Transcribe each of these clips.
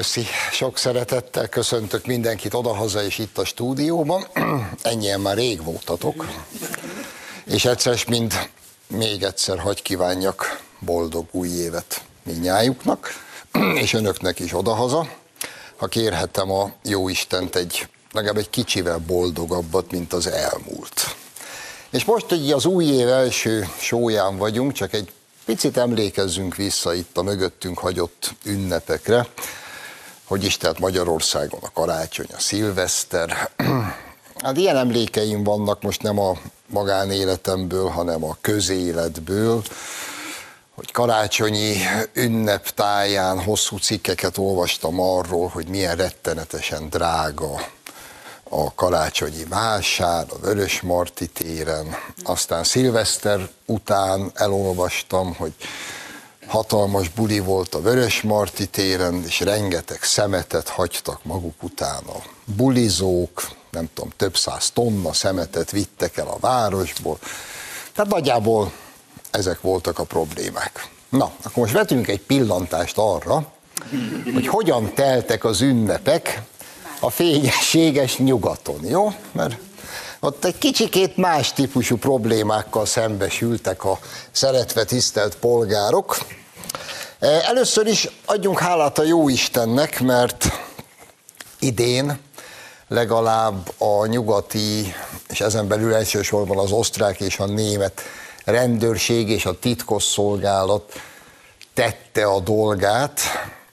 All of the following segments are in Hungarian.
Köszi. Sok szeretettel köszöntök mindenkit odahaza és itt a stúdióban. Ennyien már rég voltatok. És egyszer, mint még egyszer hagy kívánjak boldog új évet minnyájuknak, és önöknek is odahaza. Ha kérhetem a jó Istent egy, legalább egy kicsivel boldogabbat, mint az elmúlt. És most, hogy az új év első sóján vagyunk, csak egy picit emlékezzünk vissza itt a mögöttünk hagyott ünnepekre, hogy is tehát Magyarországon a karácsony, a szilveszter. Hát ilyen emlékeim vannak most nem a magánéletemből, hanem a közéletből, hogy karácsonyi ünneptáján hosszú cikkeket olvastam arról, hogy milyen rettenetesen drága a karácsonyi vásár, a Vörös Marti téren, aztán szilveszter után elolvastam, hogy hatalmas buli volt a Vörös Marti téren, és rengeteg szemetet hagytak maguk után a bulizók, nem tudom, több száz tonna szemetet vittek el a városból. Tehát nagyjából ezek voltak a problémák. Na, akkor most vetünk egy pillantást arra, hogy hogyan teltek az ünnepek a fényességes nyugaton, jó? Mert ott egy kicsikét más típusú problémákkal szembesültek a szeretve tisztelt polgárok. E, először is adjunk hálát a jó Istennek, mert idén legalább a nyugati, és ezen belül elsősorban az osztrák és a német rendőrség és a titkosszolgálat tette a dolgát,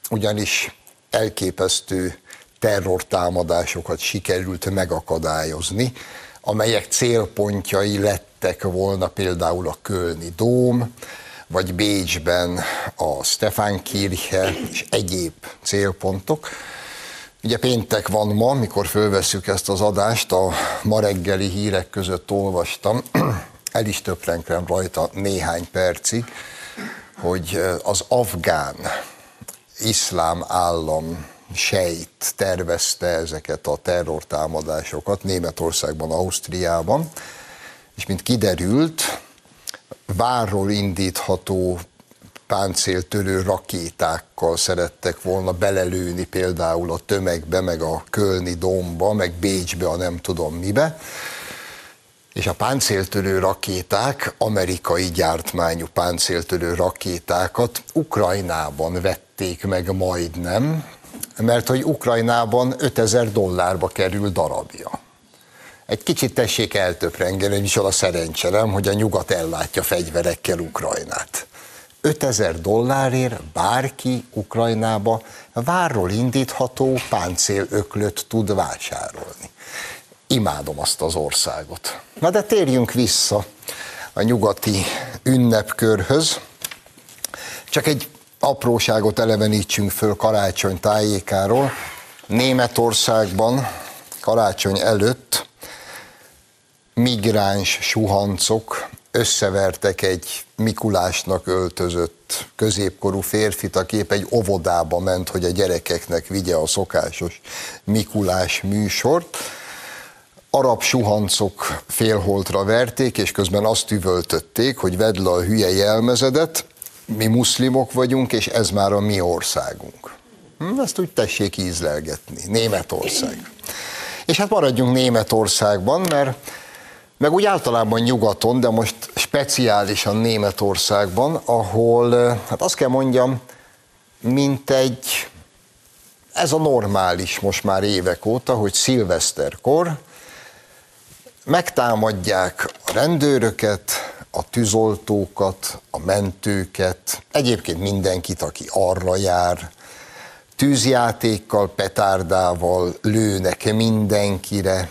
ugyanis elképesztő terrortámadásokat sikerült megakadályozni, amelyek célpontjai lettek volna például a Kölni Dóm, vagy Bécsben a Stefánkirche és egyéb célpontok. Ugye péntek van ma, mikor fölveszük ezt az adást, a ma reggeli hírek között olvastam, el is töprenkrem rajta néhány percig, hogy az afgán iszlám állam sejt tervezte ezeket a terrortámadásokat Németországban, Ausztriában, és mint kiderült, várról indítható páncéltörő rakétákkal szerettek volna belelőni például a tömegbe, meg a Kölni domba, meg Bécsbe, a nem tudom mibe. És a páncéltörő rakéták, amerikai gyártmányú páncéltörő rakétákat Ukrajnában vették meg majdnem, mert hogy Ukrajnában 5000 dollárba kerül darabja. Egy kicsit tessék eltöprengeni, hogy micsoda szerencselem, hogy a nyugat ellátja fegyverekkel Ukrajnát. 5000 dollárért bárki Ukrajnába várról indítható páncélöklöt tud vásárolni. Imádom azt az országot. Na de térjünk vissza a nyugati ünnepkörhöz. Csak egy apróságot elevenítsünk föl karácsony tájékáról. Németországban karácsony előtt migráns suhancok összevertek egy Mikulásnak öltözött középkorú férfit, aki épp egy óvodába ment, hogy a gyerekeknek vigye a szokásos Mikulás műsort. Arab suhancok félholtra verték, és közben azt üvöltötték, hogy vedd le a hülye jelmezedet, mi muszlimok vagyunk, és ez már a mi országunk. Hm, ezt úgy tessék ízlelgetni. Németország. És hát maradjunk Németországban, mert meg úgy általában nyugaton, de most speciálisan Németországban, ahol, hát azt kell mondjam, mint egy, ez a normális most már évek óta, hogy szilveszterkor megtámadják a rendőröket, a tűzoltókat, a mentőket, egyébként mindenkit, aki arra jár, tűzjátékkal, petárdával lőnek mindenkire,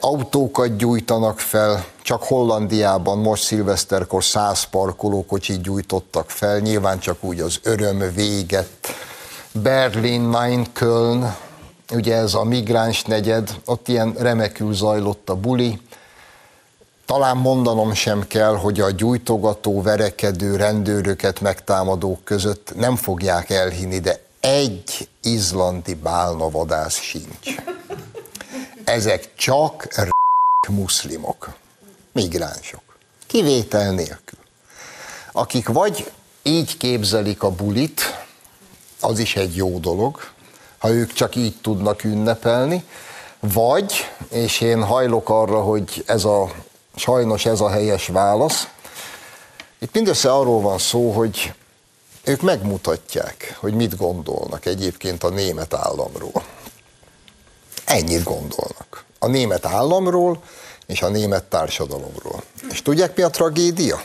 autókat gyújtanak fel, csak Hollandiában most szilveszterkor száz parkolókocsit gyújtottak fel, nyilván csak úgy az öröm véget. Berlin, Main, Köln, ugye ez a migráns negyed, ott ilyen remekül zajlott a buli. Talán mondanom sem kell, hogy a gyújtogató, verekedő rendőröket megtámadók között nem fogják elhinni, de egy izlandi bálnavadász sincs ezek csak muszlimok, migránsok, kivétel nélkül, akik vagy így képzelik a bulit, az is egy jó dolog, ha ők csak így tudnak ünnepelni, vagy, és én hajlok arra, hogy ez a, sajnos ez a helyes válasz, itt mindössze arról van szó, hogy ők megmutatják, hogy mit gondolnak egyébként a német államról. Ennyit gondolnak. A német államról és a német társadalomról. És tudják, mi a tragédia?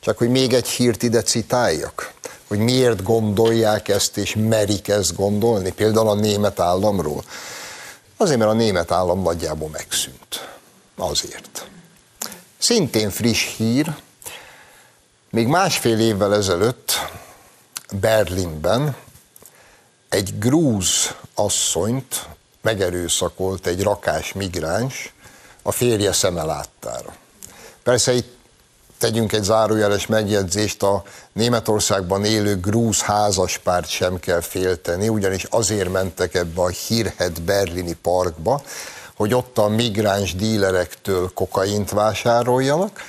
Csak hogy még egy hírt ide citáljak, hogy miért gondolják ezt és merik ezt gondolni, például a német államról. Azért, mert a német állam nagyjából megszűnt. Azért. Szintén friss hír, még másfél évvel ezelőtt Berlinben egy grúz asszonyt megerőszakolt egy rakás migráns a férje szeme láttára. Persze itt tegyünk egy zárójeles megjegyzést, a Németországban élő grúz házaspárt sem kell félteni, ugyanis azért mentek ebbe a hírhet berlini parkba, hogy ott a migráns dílerektől kokaint vásároljanak,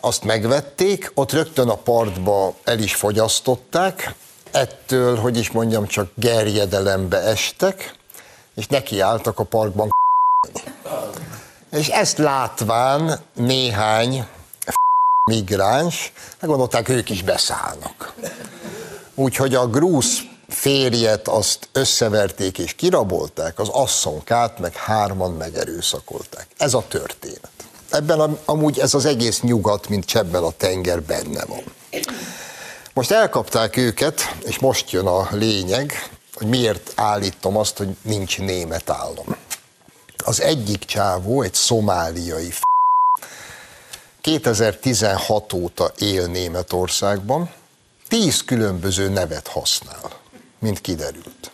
azt megvették, ott rögtön a partba el is fogyasztották, ettől, hogy is mondjam, csak gerjedelembe estek, és nekiálltak a parkban És ezt látván néhány migráns, meggondolták, ők is beszállnak. Úgyhogy a grúz férjet azt összeverték és kirabolták, az asszonkát meg hárman megerőszakolták. Ez a történet. Ebben amúgy ez az egész nyugat, mint csebbel a tenger benne van. Most elkapták őket, és most jön a lényeg, hogy miért állítom azt, hogy nincs német állam. Az egyik csávó, egy szomáliai f... 2016 óta él Németországban, tíz különböző nevet használ, mint kiderült.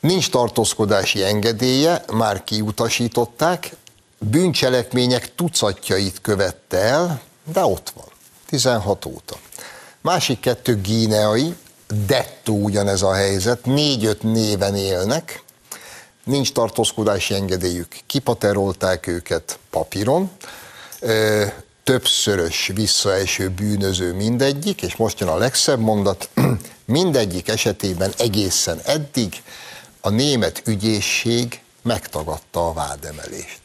Nincs tartózkodási engedélye, már kiutasították, bűncselekmények tucatjait követte el, de ott van, 16 óta. Másik kettő gíneai, dettó ugyanez a helyzet, négy-öt néven élnek, nincs tartózkodási engedélyük, kipaterolták őket papíron, többszörös visszaeső bűnöző mindegyik, és most jön a legszebb mondat, mindegyik esetében egészen eddig a német ügyészség megtagadta a vádemelést.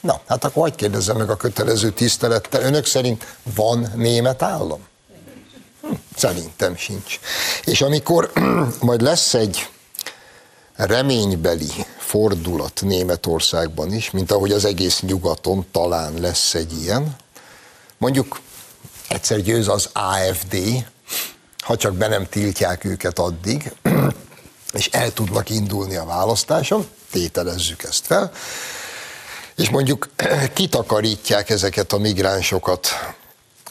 Na, hát akkor hagyd kérdezzem meg a kötelező tisztelettel, önök szerint van német állam? Szerintem sincs. És amikor majd lesz egy reménybeli fordulat Németországban is, mint ahogy az egész nyugaton talán lesz egy ilyen, mondjuk egyszer győz az AFD, ha csak be nem tiltják őket addig, és el tudnak indulni a választáson, tételezzük ezt fel, és mondjuk kitakarítják ezeket a migránsokat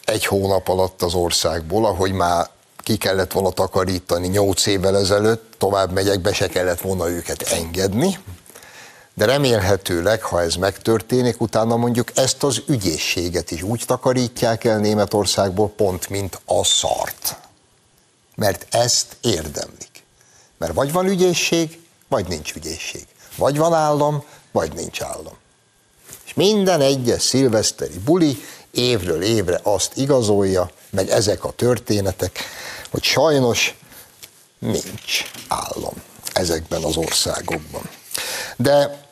egy hónap alatt az országból, ahogy már ki kellett volna takarítani nyolc évvel ezelőtt, tovább megyek, be se kellett volna őket engedni, de remélhetőleg, ha ez megtörténik, utána mondjuk ezt az ügyészséget is úgy takarítják el Németországból, pont mint a szart. Mert ezt érdemlik. Mert vagy van ügyészség, vagy nincs ügyészség. Vagy van állam, vagy nincs állam. És minden egyes szilveszteri buli évről évre azt igazolja, meg ezek a történetek, hogy sajnos nincs állam ezekben az országokban. De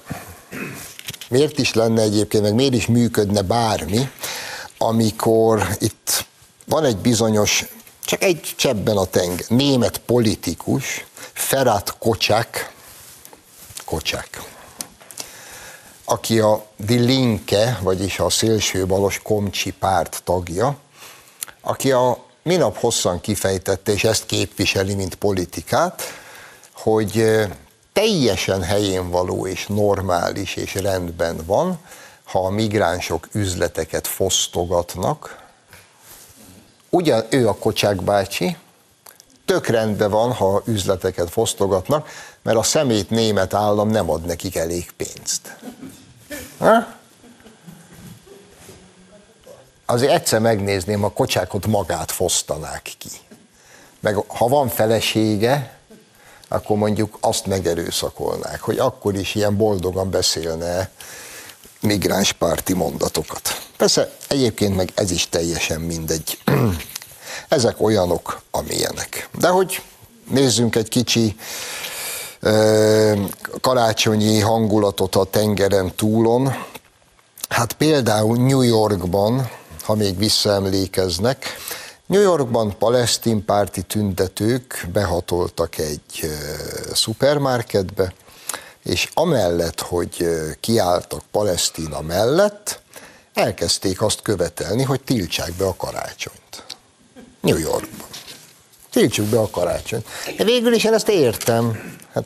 miért is lenne egyébként, meg miért is működne bármi, amikor itt van egy bizonyos, csak egy csebben a tenger, német politikus, Ferat Kocsák, Kocsák, aki a Die Linke, vagyis a szélsőbalos Komcsi párt tagja, aki a minap hosszan kifejtette, és ezt képviseli, mint politikát, hogy teljesen helyén való és normális és rendben van, ha a migránsok üzleteket fosztogatnak. Ugyan ő a Kocsák bácsi, tök rendben van, ha üzleteket fosztogatnak, mert a szemét német állam nem ad nekik elég pénzt. Ha? Azért egyszer megnézném, a kocsákot magát fosztanák ki. Meg ha van felesége, akkor mondjuk azt megerőszakolnák, hogy akkor is ilyen boldogan beszélne migránspárti mondatokat. Persze egyébként meg ez is teljesen mindegy. Ezek olyanok, amilyenek. De hogy nézzünk egy kicsi karácsonyi hangulatot a tengeren túlon. Hát például New Yorkban, ha még visszaemlékeznek, New Yorkban palesztin párti tüntetők behatoltak egy szupermarketbe, és amellett, hogy kiálltak Palesztina mellett, elkezdték azt követelni, hogy tiltsák be a karácsonyt. New Yorkban. Tiltsuk be a karácsonyt. Végül is én ezt értem. Hát,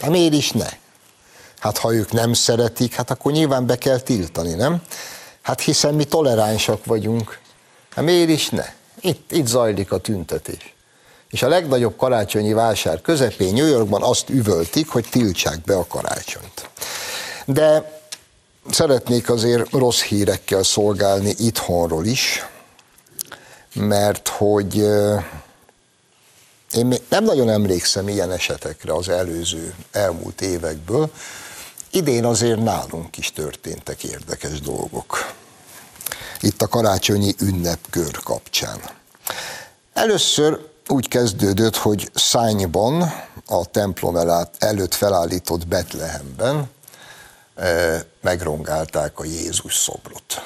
hát miért is ne? Hát ha ők nem szeretik, hát akkor nyilván be kell tiltani, nem? Hát hiszen mi toleránsak vagyunk. Hát miért is ne? Itt, itt zajlik a tüntetés. És a legnagyobb karácsonyi vásár közepén New Yorkban azt üvöltik, hogy tiltsák be a karácsonyt. De szeretnék azért rossz hírekkel szolgálni itthonról is, mert hogy én nem nagyon emlékszem ilyen esetekre az előző, elmúlt évekből. Idén azért nálunk is történtek érdekes dolgok. Itt a karácsonyi ünnepkör kapcsán. Először úgy kezdődött, hogy Szányban, a templom előtt felállított Betlehemben megrongálták a Jézus szobrot.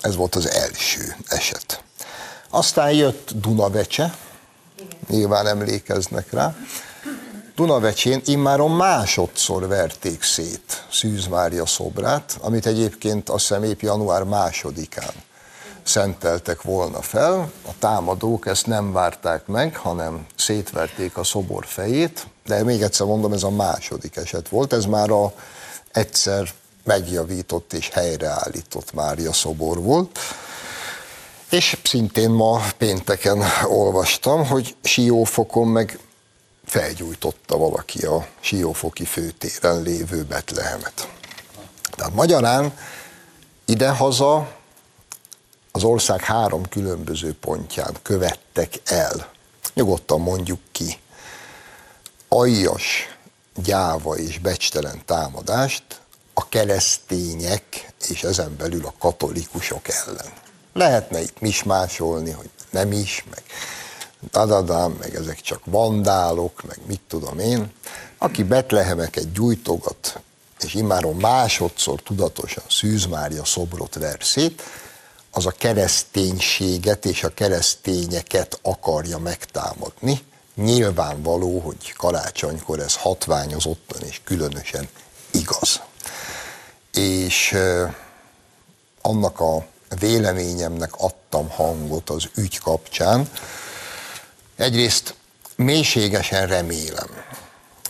Ez volt az első eset. Aztán jött Dunavecse, nyilván emlékeznek rá. Dunavecsén immáron másodszor verték szét Szűz Mária szobrát, amit egyébként azt hiszem épp január másodikán szenteltek volna fel. A támadók ezt nem várták meg, hanem szétverték a szobor fejét, de még egyszer mondom, ez a második eset volt, ez már a egyszer megjavított és helyreállított Mária szobor volt. És szintén ma pénteken olvastam, hogy Siófokon meg felgyújtotta valaki a Siófoki főtéren lévő Betlehemet. Tehát magyarán idehaza az ország három különböző pontján követtek el, nyugodtan mondjuk ki, aljas, gyáva és becstelen támadást a keresztények és ezen belül a katolikusok ellen. Lehetne itt mismásolni, hogy nem is, meg dadadám, meg ezek csak vandálok, meg mit tudom én. Aki Betlehemeket gyújtogat, és immáron másodszor tudatosan Szűz Mária szobrot ver szét, az a kereszténységet és a keresztényeket akarja megtámadni. Nyilvánvaló, hogy karácsonykor ez hatványozottan és különösen igaz. És annak a véleményemnek adtam hangot az ügy kapcsán. Egyrészt mélységesen remélem,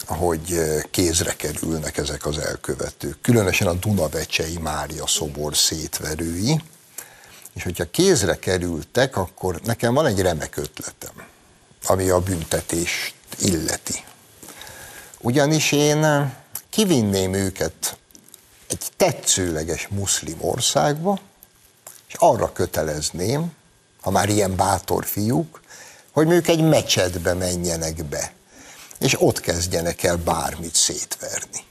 hogy kézre kerülnek ezek az elkövetők, különösen a Dunavecsei Mária szobor szétverői, és hogyha kézre kerültek, akkor nekem van egy remek ötletem, ami a büntetést illeti. Ugyanis én kivinném őket egy tetszőleges muszlim országba, és arra kötelezném, ha már ilyen bátor fiúk, hogy ők egy mecsetbe menjenek be, és ott kezdjenek el bármit szétverni.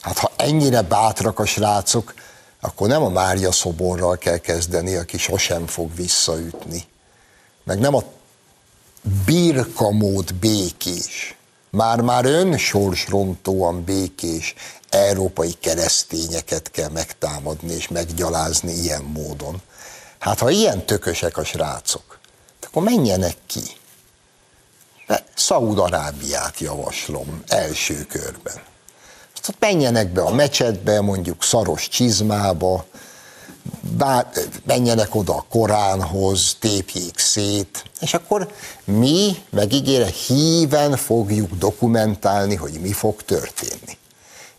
Hát ha ennyire bátrak a srácok, akkor nem a Mária szoborral kell kezdeni, aki sosem fog visszaütni. Meg nem a birkamód békés, már-már önsorsrontóan békés európai keresztényeket kell megtámadni és meggyalázni ilyen módon. Hát ha ilyen tökösek a srácok, akkor menjenek ki. Szaúd-Arábiát javaslom első körben. Azt menjenek be a mecsetbe, mondjuk szaros csizmába, bár, menjenek oda a Koránhoz, tépjék szét, és akkor mi, megígére, híven fogjuk dokumentálni, hogy mi fog történni.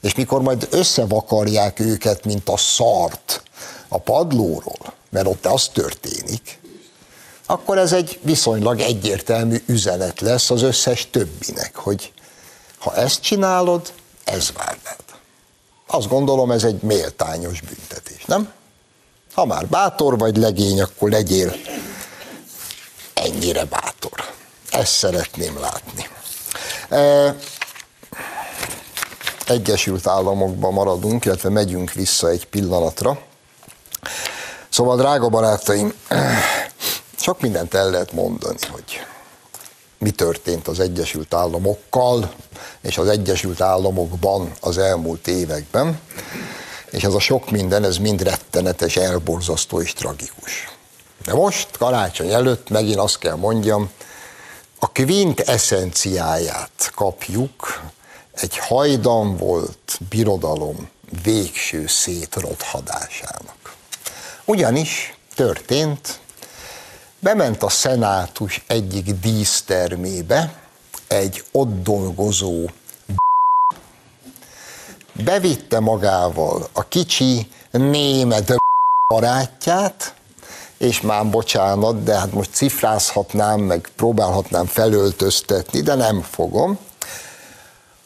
És mikor majd összevakarják őket, mint a szart a padlóról, mert ott az történik, akkor ez egy viszonylag egyértelmű üzenet lesz az összes többinek, hogy ha ezt csinálod, ez vár Azt gondolom, ez egy méltányos büntetés, nem? Ha már bátor vagy legény, akkor legyél ennyire bátor. Ezt szeretném látni. E, Egyesült Államokban maradunk, illetve megyünk vissza egy pillanatra. Szóval, drága barátaim, sok mindent el lehet mondani, hogy mi történt az Egyesült Államokkal és az Egyesült Államokban az elmúlt években, és ez a sok minden, ez mind rettenetes, elborzasztó és tragikus. De most, karácsony előtt megint azt kell mondjam, a kvint eszenciáját kapjuk egy hajdan volt birodalom végső szétrothadásának. Ugyanis történt, bement a szenátus egyik dísztermébe egy ott dolgozó bevitte magával a kicsi német barátját, és már bocsánat, de hát most cifrázhatnám, meg próbálhatnám felöltöztetni, de nem fogom.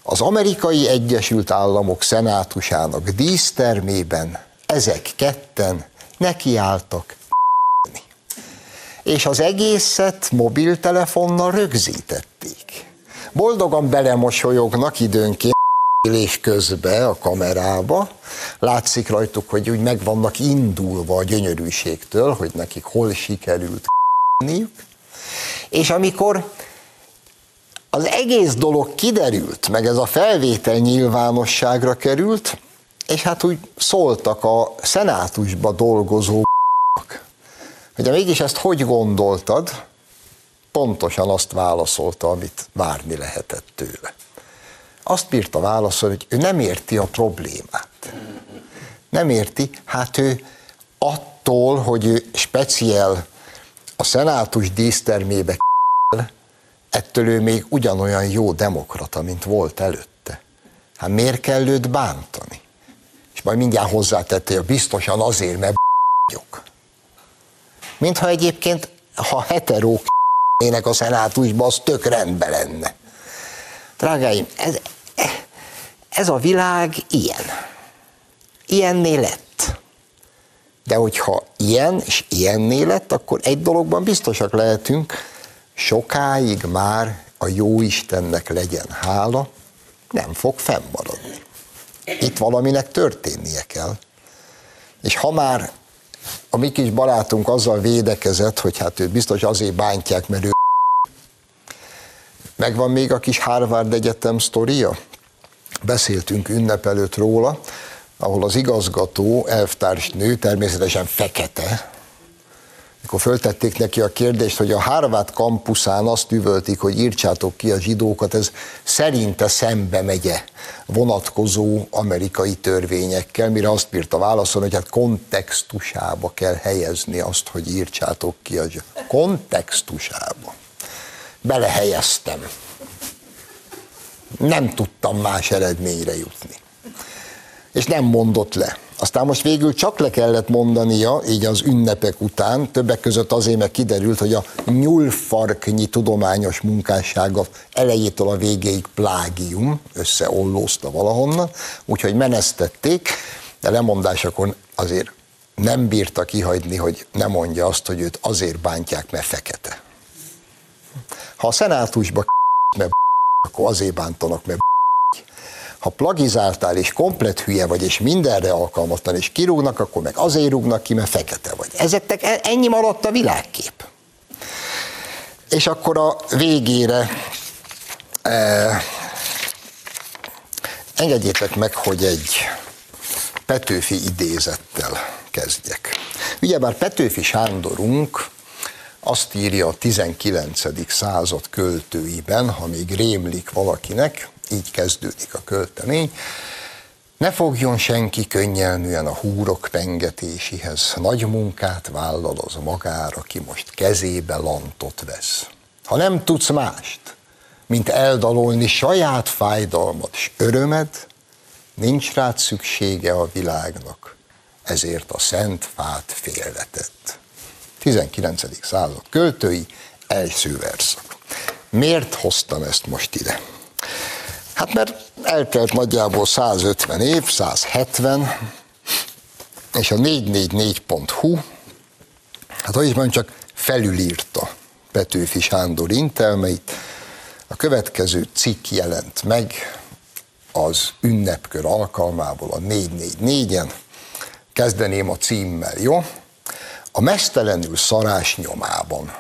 Az amerikai Egyesült Államok szenátusának dísztermében ezek ketten nekiálltak és az egészet mobiltelefonnal rögzítették. Boldogan belemosolyognak időnként élés közben a kamerába, látszik rajtuk, hogy úgy meg vannak indulva a gyönyörűségtől, hogy nekik hol sikerült és amikor az egész dolog kiderült, meg ez a felvétel nyilvánosságra került, és hát úgy szóltak a szenátusba dolgozó hogy mégis ezt hogy gondoltad, pontosan azt válaszolta, amit várni lehetett tőle. Azt bírta válaszolni, hogy ő nem érti a problémát. Nem érti, hát ő attól, hogy ő speciál a szenátus dísztermébe ettől ő még ugyanolyan jó demokrata, mint volt előtte. Hát miért kell őt bántani? És majd mindjárt hozzátette, hogy biztosan azért, mert vagyok. Mintha egyébként, ha heterók ének a szenátusban, az tök rendben lenne. Drágáim, ez, ez a világ ilyen. Ilyenné lett. De hogyha ilyen és ilyenné lett, akkor egy dologban biztosak lehetünk, sokáig már a jó Istennek legyen hála, nem fog fennmaradni. Itt valaminek történnie kell. És ha már a mi kis barátunk azzal védekezett, hogy hát őt biztos azért bántják, mert ő Megvan még a kis Harvard Egyetem sztoria? Beszéltünk ünnep előtt róla, ahol az igazgató, elvtársnő, természetesen fekete, mikor föltették neki a kérdést, hogy a Harvard kampuszán azt üvöltik, hogy írtsátok ki a zsidókat, ez szerinte szembe megye vonatkozó amerikai törvényekkel, mire azt bírta válaszolni, hogy hát kontextusába kell helyezni azt, hogy írtsátok ki a zsidókat. Kontextusába. Belehelyeztem. Nem tudtam más eredményre jutni. És nem mondott le. Aztán most végül csak le kellett mondania, így az ünnepek után, többek között azért, mert kiderült, hogy a nyúlfarknyi tudományos munkássága elejétől a végéig plágium, összeollózta valahonnan, úgyhogy menesztették, de lemondásakor azért nem bírta kihagyni, hogy ne mondja azt, hogy őt azért bántják, mert fekete. Ha a szenátusba mert akkor azért bántanak, mert ha plagizáltál és komplet hülye vagy, és mindenre alkalmatlan, és kirúgnak, akkor meg azért rúgnak ki, mert fekete vagy. Ezeknek e- ennyi maradt a világkép. És akkor a végére eh, engedjétek meg, hogy egy Petőfi idézettel kezdjek. Ugyebár Petőfi Sándorunk azt írja a 19. század költőiben, ha még rémlik valakinek, így kezdődik a költemény. Ne fogjon senki könnyelműen a húrok pengetéséhez, nagy munkát vállal az magára, ki most kezébe lantot vesz. Ha nem tudsz mást, mint eldalolni saját fájdalmat és örömed, nincs rád szüksége a világnak, ezért a szent fát félretett. 19. század költői, első verszak. Miért hoztam ezt most ide? Hát mert eltelt nagyjából 150 év, 170, és a 444.hu, hát hogy is mondjam, csak felülírta Petőfi Sándor intelmeit. A következő cikk jelent meg az ünnepkör alkalmából a 444-en. Kezdeném a címmel, jó? A mesztelenül szarás nyomában.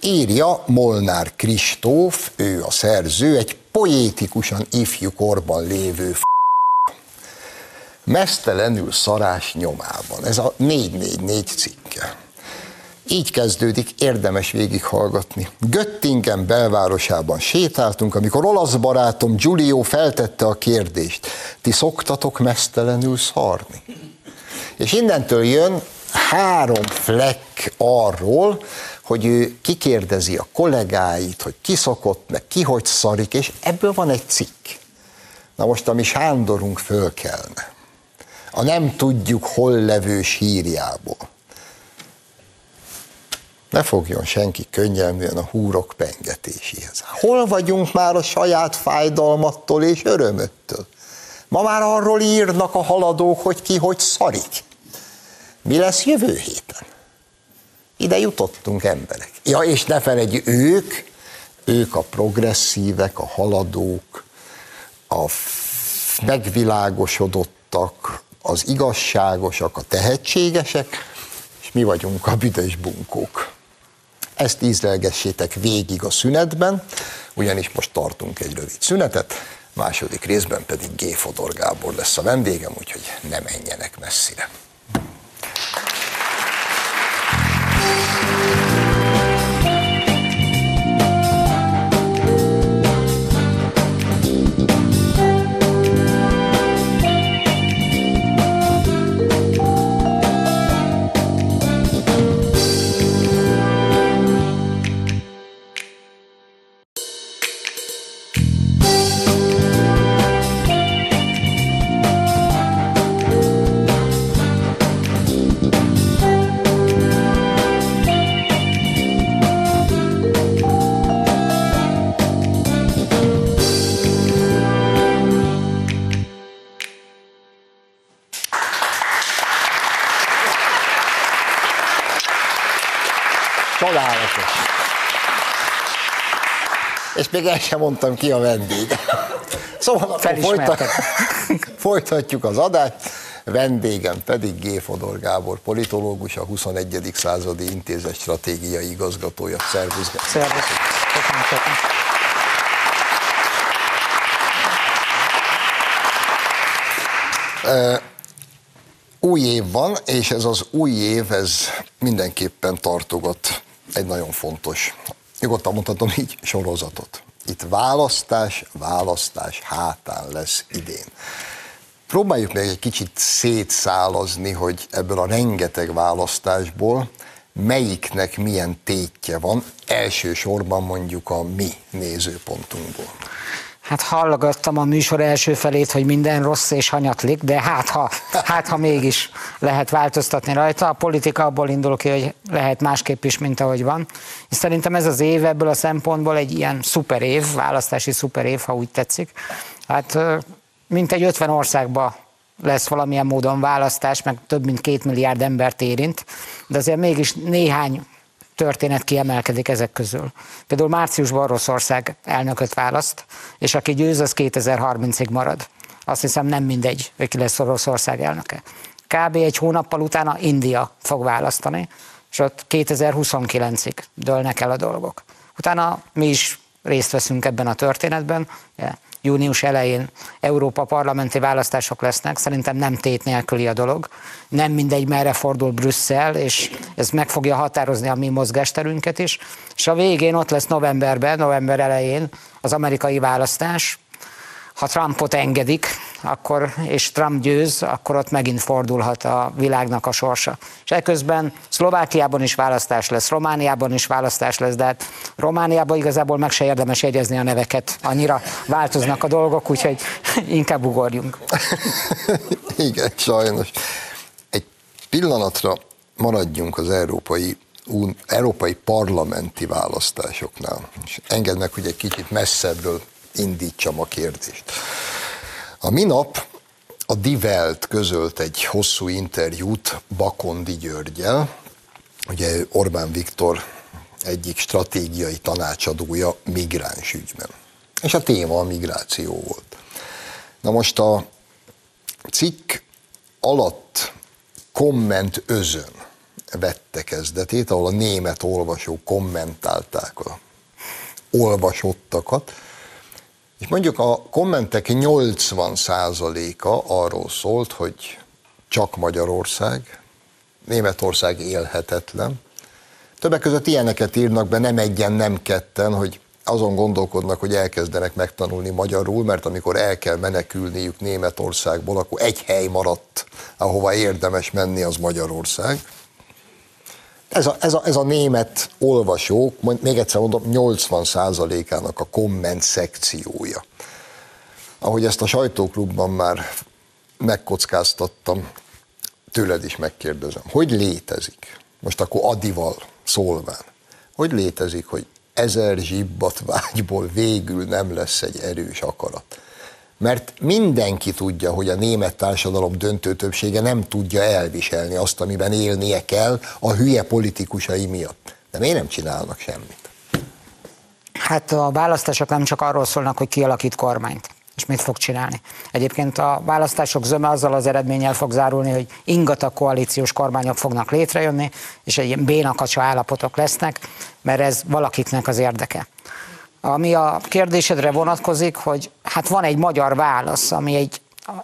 Írja Molnár Kristóf, ő a szerző, egy poétikusan ifjú korban lévő f... mesztelenül szarás nyomában. Ez a 444 cikke. Így kezdődik, érdemes végighallgatni. Göttingen belvárosában sétáltunk, amikor olasz barátom Giulio feltette a kérdést, ti szoktatok mesztelenül szarni? És innentől jön három fleck arról, hogy ő kikérdezi a kollégáit, hogy ki szokott, meg ki hogy szarik, és ebből van egy cikk. Na most a mi Sándorunk fölkelne. A nem tudjuk hol levő sírjából. Ne fogjon senki könnyelműen a húrok pengetéséhez. Hol vagyunk már a saját fájdalmattól és örömöttől? Ma már arról írnak a haladók, hogy ki hogy szarik. Mi lesz jövő héten? Ide jutottunk emberek. Ja, és ne felejtjük, ők, ők a progresszívek, a haladók, a megvilágosodottak, az igazságosak, a tehetségesek, és mi vagyunk a büdös bunkók. Ezt ízlelgessétek végig a szünetben, ugyanis most tartunk egy rövid szünetet, második részben pedig G. Fodor Gábor lesz a vendégem, úgyhogy ne menjenek messzire. Még el sem mondtam ki a vendég. Szóval folytat, folytatjuk az adást. Vendégem pedig G. Fodor Gábor, politológus, a 21. századi intézet stratégiai igazgatója. Szervusz! Szervusz! Új év van, és ez az új év, ez mindenképpen tartogat egy nagyon fontos nyugodtan mondhatom így, sorozatot. Itt választás, választás hátán lesz idén. Próbáljuk meg egy kicsit szétszálazni, hogy ebből a rengeteg választásból melyiknek milyen tétje van, elsősorban mondjuk a mi nézőpontunkból. Hát hallgattam a műsor első felét, hogy minden rossz és hanyatlik, de hát ha, hát ha mégis lehet változtatni rajta. A politika abból indul ki, hogy lehet másképp is, mint ahogy van. És szerintem ez az év ebből a szempontból egy ilyen szuper év, választási szuper év, ha úgy tetszik. Hát mint egy 50 országban lesz valamilyen módon választás, meg több mint két milliárd embert érint, de azért mégis néhány történet kiemelkedik ezek közül. Például márciusban Oroszország elnököt választ, és aki győz, az 2030-ig marad. Azt hiszem nem mindegy, hogy ki lesz Oroszország elnöke. Kb. egy hónappal utána India fog választani, és ott 2029-ig dőlnek el a dolgok. Utána mi is részt veszünk ebben a történetben, június elején Európa parlamenti választások lesznek, szerintem nem tét nélküli a dolog. Nem mindegy, merre fordul Brüsszel, és ez meg fogja határozni a mi mozgásterünket is. És a végén ott lesz novemberben, november elején az amerikai választás, ha Trumpot engedik, akkor, és Trump győz, akkor ott megint fordulhat a világnak a sorsa. És ekközben Szlovákiában is választás lesz, Romániában is választás lesz, de hát Romániában igazából meg se érdemes jegyezni a neveket, annyira változnak a dolgok, úgyhogy inkább ugorjunk. Igen, sajnos. Egy pillanatra maradjunk az európai európai parlamenti választásoknál. És engedd hogy egy kicsit messzebbről indítsam a kérdést. A minap a Divelt közölt egy hosszú interjút Bakondi Györgyel, ugye Orbán Viktor egyik stratégiai tanácsadója migráns ügyben. És a téma a migráció volt. Na most a cikk alatt komment özön vette kezdetét, ahol a német olvasók kommentálták a olvasottakat, és mondjuk a kommentek 80%-a arról szólt, hogy csak Magyarország, Németország élhetetlen. Többek között ilyeneket írnak be, nem egyen, nem ketten, hogy azon gondolkodnak, hogy elkezdenek megtanulni magyarul, mert amikor el kell menekülniük Németországból, akkor egy hely maradt, ahova érdemes menni, az Magyarország. Ez a, ez a, ez a német olvasók, még egyszer mondom, 80%-ának a komment szekciója. Ahogy ezt a sajtóklubban már megkockáztattam, tőled is megkérdezem, hogy létezik, most akkor Adival szólván, hogy létezik, hogy ezer zsibbat vágyból végül nem lesz egy erős akarat. Mert mindenki tudja, hogy a német társadalom döntő többsége nem tudja elviselni azt, amiben élnie kell a hülye politikusai miatt. De miért nem csinálnak semmit? Hát a választások nem csak arról szólnak, hogy kialakít kormányt és mit fog csinálni. Egyébként a választások zöme azzal az eredménnyel fog zárulni, hogy ingatag koalíciós kormányok fognak létrejönni, és egy ilyen bénakacsa állapotok lesznek, mert ez valakiknek az érdeke. Ami a kérdésedre vonatkozik, hogy hát van egy magyar válasz, ami egy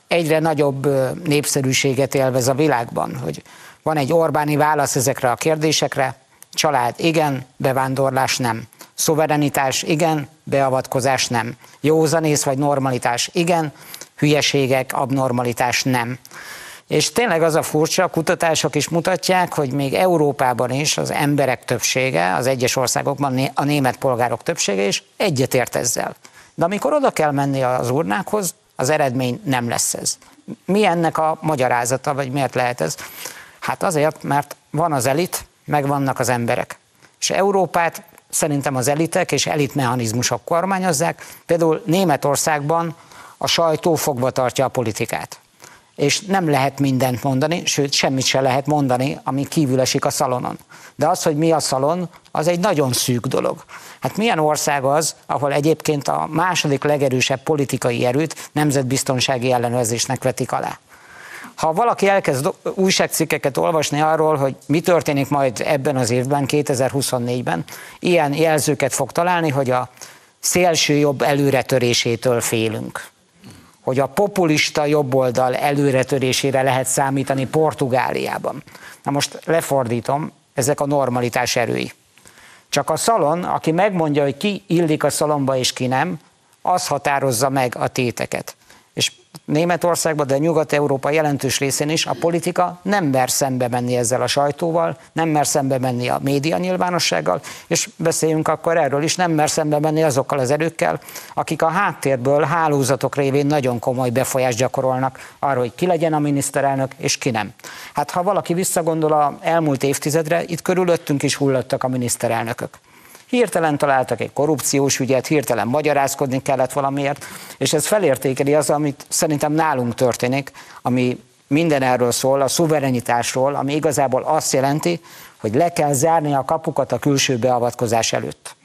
egyre nagyobb népszerűséget élvez a világban, hogy van egy Orbáni válasz ezekre a kérdésekre, család igen, bevándorlás nem. Szuverenitás igen, beavatkozás nem. Józanész vagy normalitás igen, hülyeségek, abnormalitás nem. És tényleg az a furcsa, a kutatások is mutatják, hogy még Európában is az emberek többsége, az egyes országokban a német polgárok többsége is egyetért ezzel. De amikor oda kell menni az urnákhoz, az eredmény nem lesz ez. Mi ennek a magyarázata, vagy miért lehet ez? Hát azért, mert van az elit, meg vannak az emberek. És Európát szerintem az elitek és elitmechanizmusok kormányozzák. Például Németországban a sajtó fogva tartja a politikát. És nem lehet mindent mondani, sőt, semmit se lehet mondani, ami kívül esik a szalonon. De az, hogy mi a szalon, az egy nagyon szűk dolog. Hát milyen ország az, ahol egyébként a második legerősebb politikai erőt nemzetbiztonsági ellenőrzésnek vetik alá? Ha valaki elkezd újságcikkeket olvasni arról, hogy mi történik majd ebben az évben, 2024-ben, ilyen jelzőket fog találni, hogy a szélső jobb előretörésétől félünk. Hogy a populista jobboldal előretörésére lehet számítani Portugáliában. Na most lefordítom, ezek a normalitás erői. Csak a szalon, aki megmondja, hogy ki illik a szalomba és ki nem, az határozza meg a téteket Németországban, de Nyugat-Európa jelentős részén is a politika nem mer szembe menni ezzel a sajtóval, nem mer szembe menni a média nyilvánossággal, és beszéljünk akkor erről is, nem mer szembe menni azokkal az erőkkel, akik a háttérből hálózatok révén nagyon komoly befolyást gyakorolnak arra, hogy ki legyen a miniszterelnök, és ki nem. Hát ha valaki visszagondol a elmúlt évtizedre, itt körülöttünk is hullottak a miniszterelnökök. Hirtelen találtak egy korrupciós ügyet, hirtelen magyarázkodni kellett valamiért, és ez felértékeli az, amit szerintem nálunk történik, ami minden erről szól, a szuverenitásról, ami igazából azt jelenti, hogy le kell zárni a kapukat a külső beavatkozás előtt.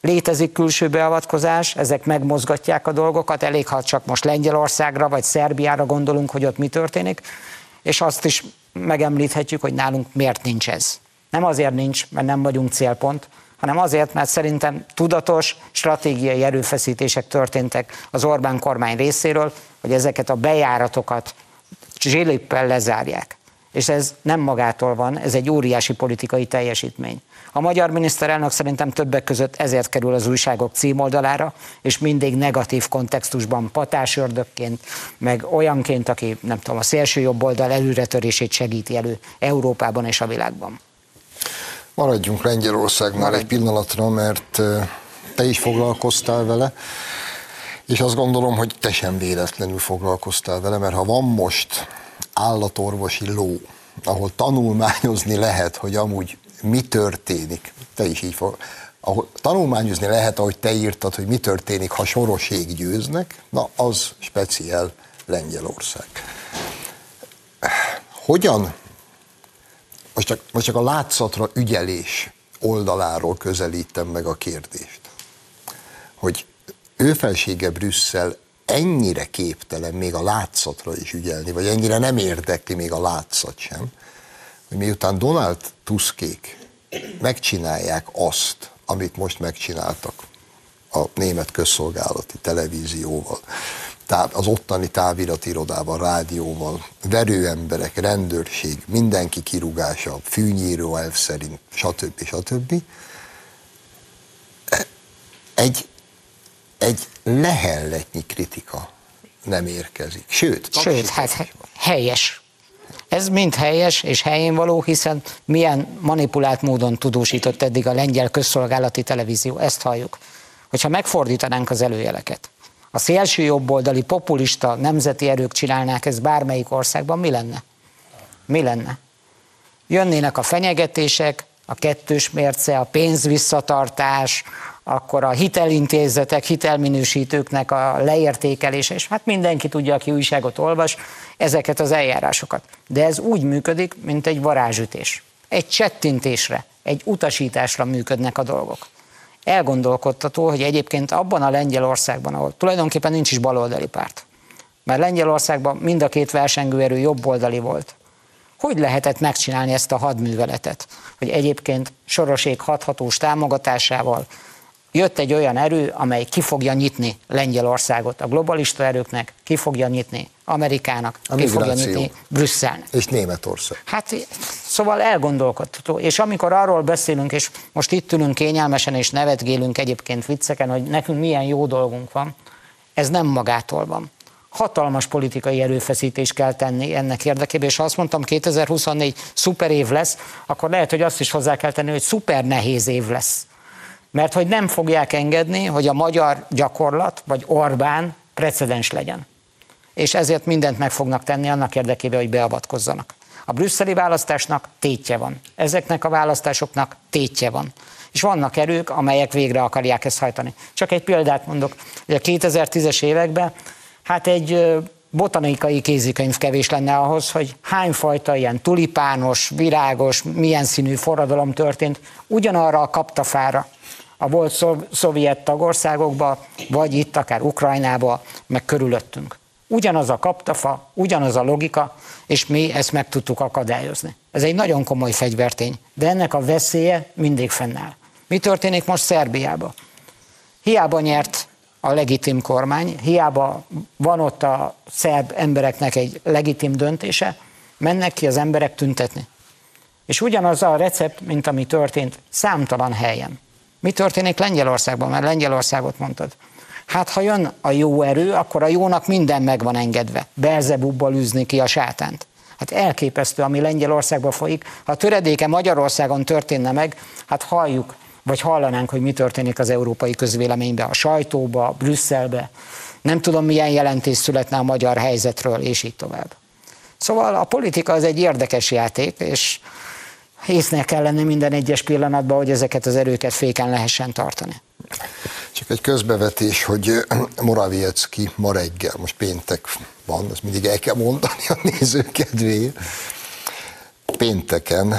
Létezik külső beavatkozás, ezek megmozgatják a dolgokat, elég ha csak most Lengyelországra vagy Szerbiára gondolunk, hogy ott mi történik, és azt is megemlíthetjük, hogy nálunk miért nincs ez. Nem azért nincs, mert nem vagyunk célpont, hanem azért, mert szerintem tudatos stratégiai erőfeszítések történtek az Orbán kormány részéről, hogy ezeket a bejáratokat zsilippel lezárják. És ez nem magától van, ez egy óriási politikai teljesítmény. A magyar miniszterelnök szerintem többek között ezért kerül az újságok címoldalára, és mindig negatív kontextusban patásördökként, meg olyanként, aki nem tudom, a szélső jobb oldal előretörését segíti elő Európában és a világban. Maradjunk Lengyelországnál egy pillanatra, mert te is foglalkoztál vele, és azt gondolom, hogy te sem véletlenül foglalkoztál vele, mert ha van most állatorvosi ló, ahol tanulmányozni lehet, hogy amúgy mi történik, te is így fog, ahol tanulmányozni lehet, ahogy te írtad, hogy mi történik, ha soroség győznek, na az speciál Lengyelország. Hogyan most csak, most csak a látszatra ügyelés oldaláról közelítem meg a kérdést. Hogy ő felsége Brüsszel ennyire képtelen még a látszatra is ügyelni, vagy ennyire nem érdekli még a látszat sem, hogy miután Donald Tuskék megcsinálják azt, amit most megcsináltak a német közszolgálati televízióval, az ottani táviratirodával, rádióval, verőemberek, rendőrség, mindenki kirúgása, fűnyíró elv szerint, stb. stb. Egy, egy lehelletnyi kritika nem érkezik. Sőt, Sőt hát helyes. Ez mind helyes és helyén való, hiszen milyen manipulált módon tudósított eddig a lengyel közszolgálati televízió, ezt halljuk. Hogyha megfordítanánk az előjeleket, a szélső jobboldali populista nemzeti erők csinálnák ezt bármelyik országban, mi lenne? Mi lenne? Jönnének a fenyegetések, a kettős mérce, a pénzvisszatartás, akkor a hitelintézetek, hitelminősítőknek a leértékelése, és hát mindenki tudja, aki újságot olvas, ezeket az eljárásokat. De ez úgy működik, mint egy varázsütés. Egy csettintésre, egy utasításra működnek a dolgok. Elgondolkodtató, hogy egyébként abban a Lengyelországban, ahol tulajdonképpen nincs is baloldali párt, mert Lengyelországban mind a két versengőerő jobboldali volt, hogy lehetett megcsinálni ezt a hadműveletet, hogy egyébként Sorosék hathatós támogatásával jött egy olyan erő, amely ki fogja nyitni Lengyelországot a globalista erőknek, ki fogja nyitni Amerikának, a ki fogja nyitni Brüsszelnek. És Németország. Hát szóval elgondolkodható. És amikor arról beszélünk, és most itt ülünk kényelmesen, és nevetgélünk egyébként vicceken, hogy nekünk milyen jó dolgunk van, ez nem magától van. Hatalmas politikai erőfeszítés kell tenni ennek érdekében, és ha azt mondtam 2024 szuper év lesz, akkor lehet, hogy azt is hozzá kell tenni, hogy szuper nehéz év lesz mert hogy nem fogják engedni, hogy a magyar gyakorlat, vagy Orbán precedens legyen. És ezért mindent meg fognak tenni annak érdekében, hogy beavatkozzanak. A brüsszeli választásnak tétje van. Ezeknek a választásoknak tétje van. És vannak erők, amelyek végre akarják ezt hajtani. Csak egy példát mondok. A 2010-es években hát egy botanikai kézikönyv kevés lenne ahhoz, hogy hányfajta ilyen tulipános, virágos, milyen színű forradalom történt ugyanarra a kaptafára, a volt szovjet tagországokba, vagy itt akár Ukrajnába, meg körülöttünk. Ugyanaz a kaptafa, ugyanaz a logika, és mi ezt meg tudtuk akadályozni. Ez egy nagyon komoly fegyvertény, de ennek a veszélye mindig fennáll. Mi történik most Szerbiában? Hiába nyert a legitim kormány, hiába van ott a szerb embereknek egy legitim döntése, mennek ki az emberek tüntetni. És ugyanaz a recept, mint ami történt számtalan helyen. Mi történik Lengyelországban? Mert Lengyelországot mondtad. Hát ha jön a jó erő, akkor a jónak minden meg van engedve. Belzebubbal űzni ki a sátánt. Hát elképesztő, ami Lengyelországban folyik. Ha a töredéke Magyarországon történne meg, hát halljuk, vagy hallanánk, hogy mi történik az európai közvéleményben, a sajtóba, Brüsszelbe. Nem tudom, milyen jelentés születne a magyar helyzetről, és így tovább. Szóval a politika az egy érdekes játék, és észnek kell lenni minden egyes pillanatban, hogy ezeket az erőket féken lehessen tartani. Csak egy közbevetés, hogy Moraviecki ma reggel, most péntek van, ezt mindig el kell mondani a néző kedvéért, pénteken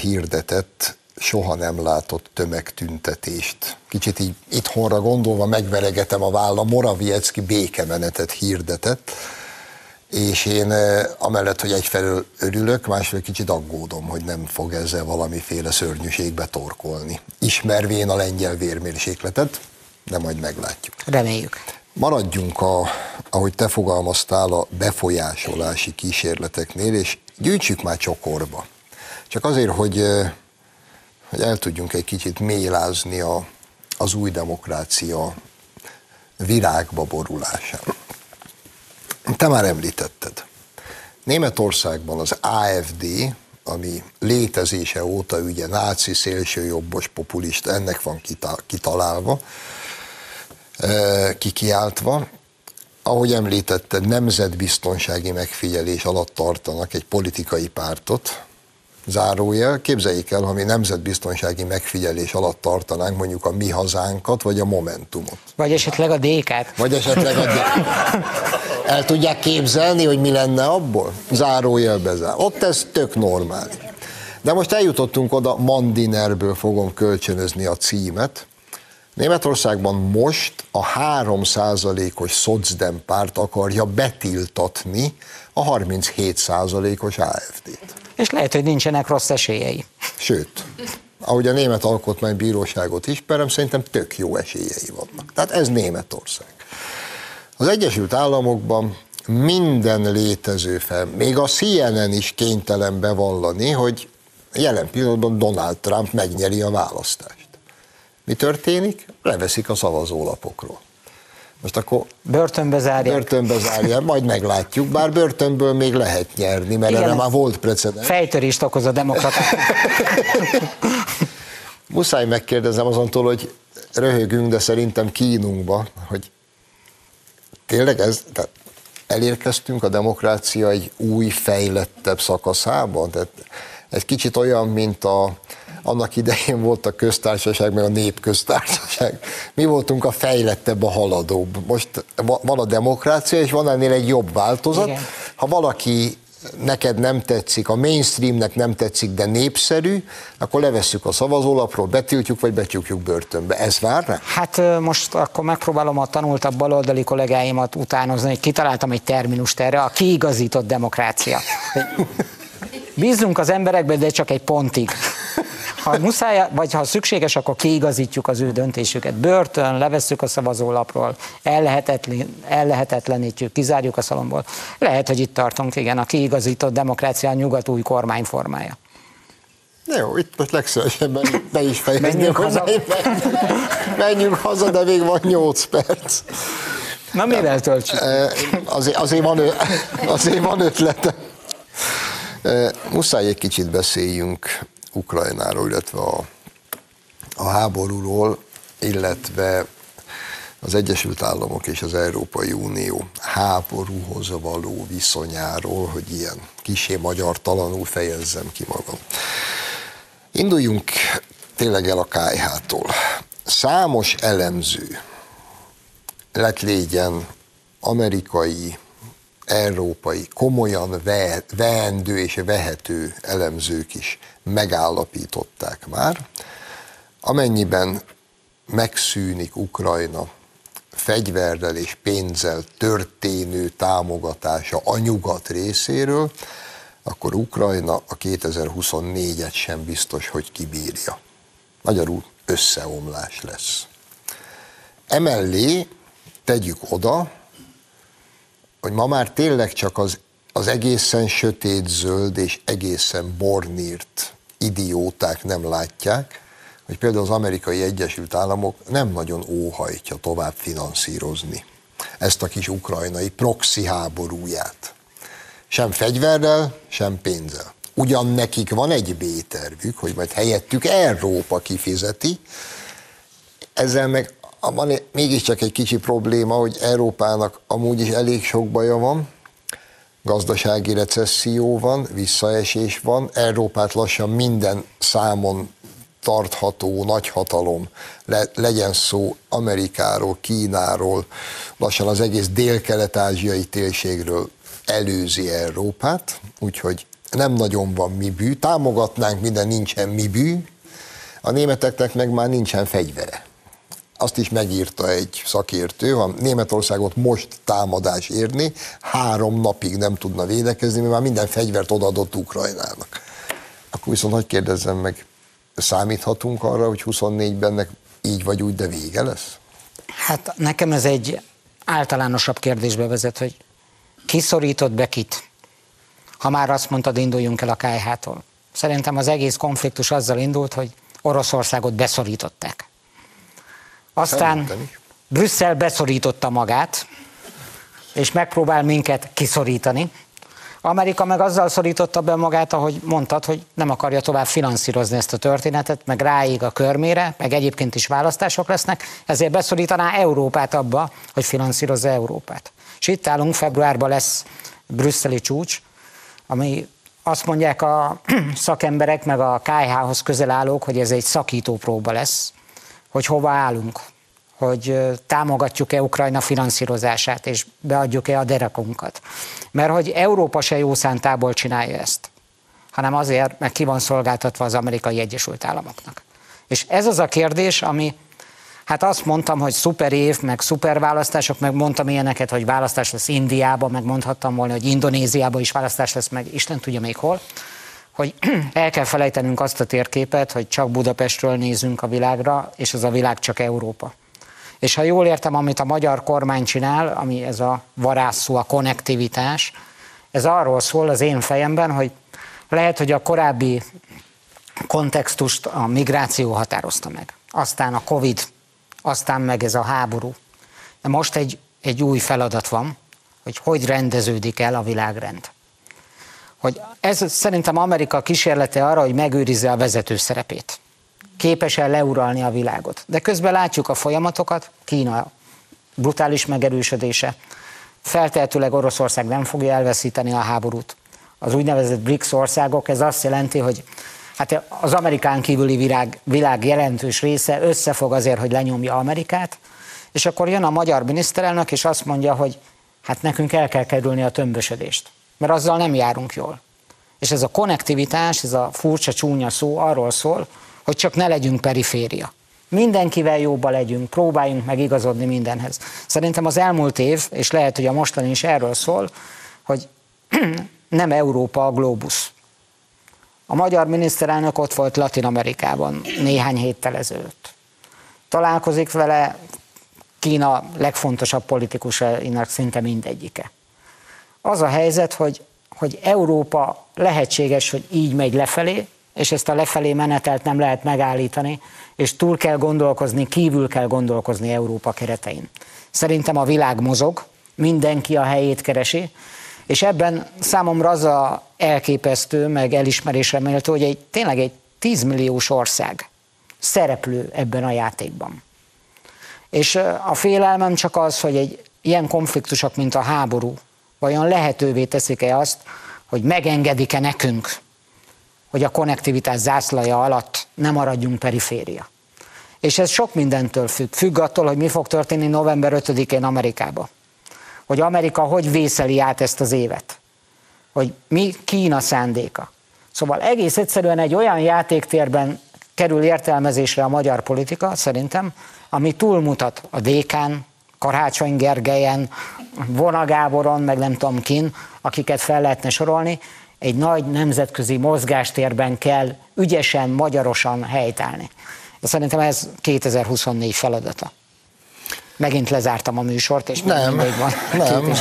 hirdetett soha nem látott tömegtüntetést. Kicsit így itthonra gondolva megveregetem a vállam, Moraviecki békemenetet hirdetett, és én amellett, hogy egyfelől örülök, másfelől kicsit aggódom, hogy nem fog ezzel valamiféle szörnyűségbe torkolni. Ismervén a lengyel vérmérsékletet, de majd meglátjuk. Reméljük. Maradjunk, a, ahogy te fogalmaztál, a befolyásolási kísérleteknél, és gyűjtsük már csokorba. Csak azért, hogy, hogy el tudjunk egy kicsit mélázni a, az új demokrácia virágba borulásán. Te már említetted. Németországban az AFD, ami létezése óta ugye náci, szélsőjobbos, populista, ennek van kitalálva, e, kikiáltva. Ahogy említetted, nemzetbiztonsági megfigyelés alatt tartanak egy politikai pártot, zárójel. Képzeljék el, ha mi nemzetbiztonsági megfigyelés alatt tartanánk mondjuk a mi hazánkat, vagy a Momentumot. Vagy esetleg a DK-t. Vagy esetleg a DK. El tudják képzelni, hogy mi lenne abból? Zárójelbe zár. Ott ez tök normális. De most eljutottunk oda, Mandinerből fogom kölcsönözni a címet. Németországban most a 3%-os szocdem párt akarja betiltatni a 37%-os AFD-t. És lehet, hogy nincsenek rossz esélyei. Sőt, ahogy a Német Alkotmánybíróságot ismerem, szerintem tök jó esélyei vannak. Tehát ez Németország. Az Egyesült Államokban minden létező fel, még a CNN is kénytelen bevallani, hogy jelen pillanatban Donald Trump megnyeri a választást. Mi történik? Leveszik a szavazólapokról. Most akkor börtönbe zárják. Börtönbe zárják, majd meglátjuk, bár börtönből még lehet nyerni, mert Igen, erre már volt precedens. Fejtörést okoz a demokraták. Muszáj megkérdezem azontól, hogy röhögünk, de szerintem kínunkba, hogy tényleg ez, tehát elérkeztünk a demokrácia egy új, fejlettebb szakaszában? Tehát egy kicsit olyan, mint a, annak idején volt a köztársaság, meg a népköztársaság. Mi voltunk a fejlettebb, a haladóbb. Most van a demokrácia, és van ennél egy jobb változat. Igen. Ha valaki neked nem tetszik, a mainstreamnek nem tetszik, de népszerű, akkor levesszük a szavazólapról, betiltjuk, vagy betyúkjuk börtönbe. Ez vár rá? Hát most akkor megpróbálom a tanultabb baloldali kollégáimat utánozni, hogy kitaláltam egy terminust erre, a kiigazított demokrácia. Bízunk az emberekben, de csak egy pontig. Ha muszáj, vagy ha szükséges, akkor kiigazítjuk az ő döntésüket. Börtön, levesszük a szavazólapról, ellehetetlen, ellehetetlenítjük, kizárjuk a szalomból. Lehet, hogy itt tartunk, igen, a kiigazított demokrácia a nyugat új kormányformája. Jó, itt most legszívesebben be is fejezném, menjünk haza. menjünk haza, de még van 8 perc. Na mivel töltsük? Azért, azért, van, azért van ötlete. Muszáj egy kicsit beszéljünk Ukrajnáról, illetve a, a háborúról, illetve az Egyesült Államok és az Európai Unió háborúhoz való viszonyáról, hogy ilyen kisé magyar talanul fejezzem ki magam. Induljunk tényleg el a KH-tól. Számos elemző, lett légyen amerikai, európai, komolyan veendő és vehető elemzők is megállapították már, amennyiben megszűnik Ukrajna fegyverrel és pénzzel történő támogatása a nyugat részéről, akkor Ukrajna a 2024-et sem biztos, hogy kibírja. Magyarul összeomlás lesz. Emellé tegyük oda, hogy ma már tényleg csak az, az egészen sötét zöld és egészen bornírt idióták nem látják, hogy például az amerikai Egyesült Államok nem nagyon óhajtja tovább finanszírozni ezt a kis ukrajnai proxy háborúját. Sem fegyverrel, sem pénzzel. Ugyan nekik van egy B-tervük, hogy majd helyettük Európa kifizeti, ezzel meg van mégiscsak egy kicsi probléma, hogy Európának amúgy is elég sok baja van, gazdasági recesszió van, visszaesés van, Európát lassan minden számon tartható nagyhatalom, le, legyen szó Amerikáról, Kínáról, lassan az egész dél-kelet-ázsiai térségről előzi Európát, úgyhogy nem nagyon van mi bű, támogatnánk minden, nincsen mi bű, a németeknek meg már nincsen fegyvere azt is megírta egy szakértő, ha Németországot most támadás érni, három napig nem tudna védekezni, mert már minden fegyvert odaadott Ukrajnának. Akkor viszont hogy kérdezzem meg, számíthatunk arra, hogy 24-ben így vagy úgy, de vége lesz? Hát nekem ez egy általánosabb kérdésbe vezet, hogy kiszorított be kit? Ha már azt mondtad, induljunk el a KH-tól. Szerintem az egész konfliktus azzal indult, hogy Oroszországot beszorították. Aztán Brüsszel beszorította magát, és megpróbál minket kiszorítani. Amerika meg azzal szorította be magát, ahogy mondtad, hogy nem akarja tovább finanszírozni ezt a történetet, meg ráig a körmére, meg egyébként is választások lesznek, ezért beszorítaná Európát abba, hogy finanszírozza Európát. És itt állunk, februárban lesz brüsszeli csúcs, ami azt mondják a szakemberek, meg a KH-hoz közel állók, hogy ez egy szakító próba lesz, hogy hova állunk, hogy támogatjuk-e Ukrajna finanszírozását, és beadjuk-e a derekunkat. Mert hogy Európa se jó szántából csinálja ezt, hanem azért, mert ki van szolgáltatva az amerikai Egyesült Államoknak. És ez az a kérdés, ami, hát azt mondtam, hogy szuper év, meg szuper választások, meg mondtam ilyeneket, hogy választás lesz Indiában, meg mondhattam volna, hogy Indonéziában is választás lesz, meg Isten tudja még hol hogy el kell felejtenünk azt a térképet, hogy csak Budapestről nézünk a világra, és az a világ csak Európa. És ha jól értem, amit a magyar kormány csinál, ami ez a varázsszó, a konnektivitás, ez arról szól az én fejemben, hogy lehet, hogy a korábbi kontextust a migráció határozta meg. Aztán a Covid, aztán meg ez a háború. De most egy, egy új feladat van, hogy hogy rendeződik el a világrend. Hogy ez szerintem Amerika kísérlete arra, hogy megőrizze a vezető szerepét. Képes-e leuralni a világot. De közben látjuk a folyamatokat, Kína brutális megerősödése, feltehetőleg Oroszország nem fogja elveszíteni a háborút. Az úgynevezett BRICS országok, ez azt jelenti, hogy hát az Amerikán kívüli világ, világ jelentős része összefog azért, hogy lenyomja Amerikát, és akkor jön a magyar miniszterelnök, és azt mondja, hogy hát nekünk el kell kerülni a tömbösödést, mert azzal nem járunk jól. És ez a konnektivitás, ez a furcsa csúnya szó arról szól, hogy csak ne legyünk periféria. Mindenkivel jóba legyünk, próbáljunk meg igazodni mindenhez. Szerintem az elmúlt év, és lehet, hogy a mostani is erről szól, hogy nem Európa a globus. A magyar miniszterelnök ott volt Latin Amerikában néhány héttel ezelőtt. Találkozik vele Kína legfontosabb politikusainak szinte mindegyike. Az a helyzet, hogy, hogy Európa lehetséges, hogy így megy lefelé, és ezt a lefelé menetelt nem lehet megállítani, és túl kell gondolkozni, kívül kell gondolkozni Európa keretein. Szerintem a világ mozog, mindenki a helyét keresi, és ebben számomra az a elképesztő, meg elismerésre méltó, hogy egy, tényleg egy 10 milliós ország szereplő ebben a játékban. És a félelmem csak az, hogy egy ilyen konfliktusok, mint a háború, vajon lehetővé teszik-e azt, hogy megengedik-e nekünk, hogy a konnektivitás zászlaja alatt nem maradjunk periféria. És ez sok mindentől függ. Függ attól, hogy mi fog történni november 5-én Amerikába. Hogy Amerika hogy vészeli át ezt az évet. Hogy mi Kína szándéka. Szóval egész egyszerűen egy olyan játéktérben kerül értelmezésre a magyar politika, szerintem, ami túlmutat a Dékán, Karácsony Gergelyen, Vona Gáboron, meg nem tudom kin, akiket fel lehetne sorolni, egy nagy nemzetközi mozgástérben kell ügyesen, magyarosan helytállni. De szerintem ez 2024 feladata. Megint lezártam a műsort, és nem, még van nem.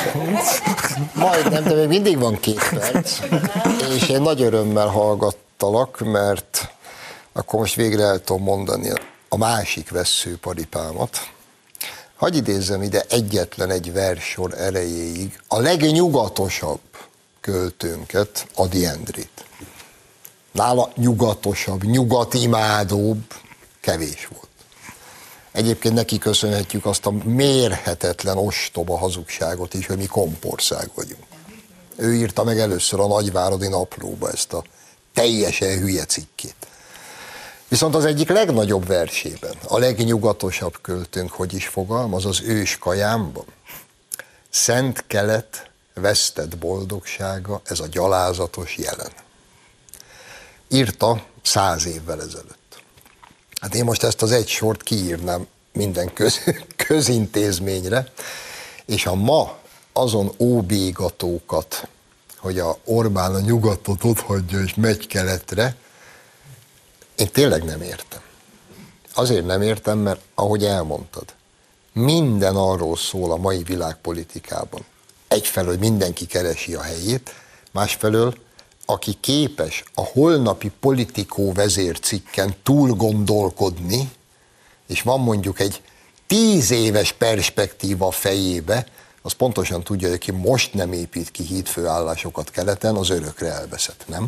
Majdnem, de még mindig van két perc. És én nagy örömmel hallgattalak, mert akkor most végre el tudom mondani a másik veszőparipámat. Hagy idézzem ide egyetlen egy versor erejéig a legnyugatosabb költőnket, Adi Endrit. Nála nyugatosabb, nyugatimádóbb kevés volt. Egyébként neki köszönhetjük azt a mérhetetlen ostoba hazugságot is, hogy mi kompország vagyunk. Ő írta meg először a Nagyváradi Naplóba ezt a teljesen hülye cikkét. Viszont az egyik legnagyobb versében, a legnyugatosabb költőnk, hogy is fogalmaz, az ős kajámban. Szent kelet, vesztett boldogsága, ez a gyalázatos jelen. Írta száz évvel ezelőtt. Hát én most ezt az egy sort kiírnám minden köz, közintézményre, és a ma azon óbégatókat, hogy a Orbán a nyugatot ott hagyja és megy keletre, én tényleg nem értem. Azért nem értem, mert ahogy elmondtad, minden arról szól a mai világpolitikában. Egyfelől mindenki keresi a helyét, másfelől aki képes a holnapi politikó vezércikken túl gondolkodni, és van mondjuk egy tíz éves perspektíva fejébe, az pontosan tudja, hogy aki most nem épít ki hídfőállásokat keleten, az örökre elveszett, nem?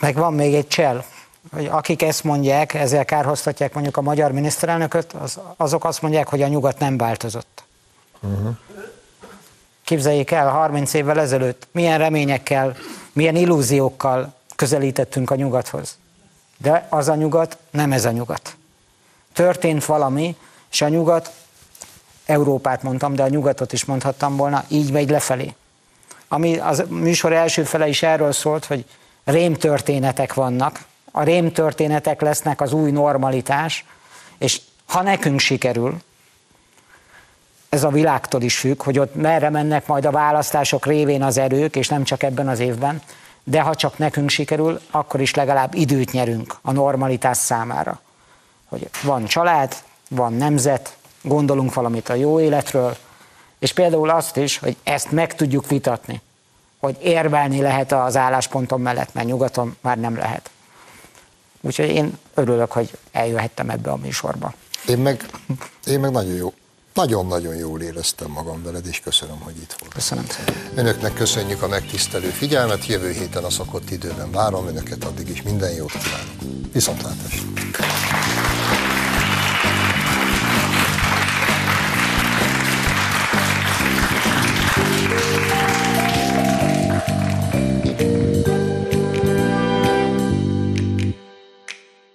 Meg van még egy csel, hogy akik ezt mondják, ezzel kárhoztatják mondjuk a magyar miniszterelnököt, az, azok azt mondják, hogy a nyugat nem változott. Uh-huh. Képzeljék el, 30 évvel ezelőtt milyen reményekkel, milyen illúziókkal közelítettünk a nyugathoz. De az a nyugat nem ez a nyugat. Történt valami, és a nyugat, Európát mondtam, de a nyugatot is mondhattam volna, így megy lefelé. Ami az műsor első fele is erről szólt, hogy rémtörténetek vannak, a rémtörténetek lesznek az új normalitás, és ha nekünk sikerül, ez a világtól is függ, hogy ott merre mennek majd a választások révén az erők, és nem csak ebben az évben, de ha csak nekünk sikerül, akkor is legalább időt nyerünk a normalitás számára. Hogy van család, van nemzet, gondolunk valamit a jó életről, és például azt is, hogy ezt meg tudjuk vitatni, hogy érvelni lehet az álláspontom mellett, mert nyugaton már nem lehet. Úgyhogy én örülök, hogy eljöhettem ebbe a műsorba. Én meg, én meg nagyon jó, nagyon-nagyon jól éreztem magam veled, és köszönöm, hogy itt volt. Köszönöm Önöknek köszönjük a megtisztelő figyelmet, jövő héten a szokott időben várom Önöket, addig is minden jót kívánok. Viszontlátásra!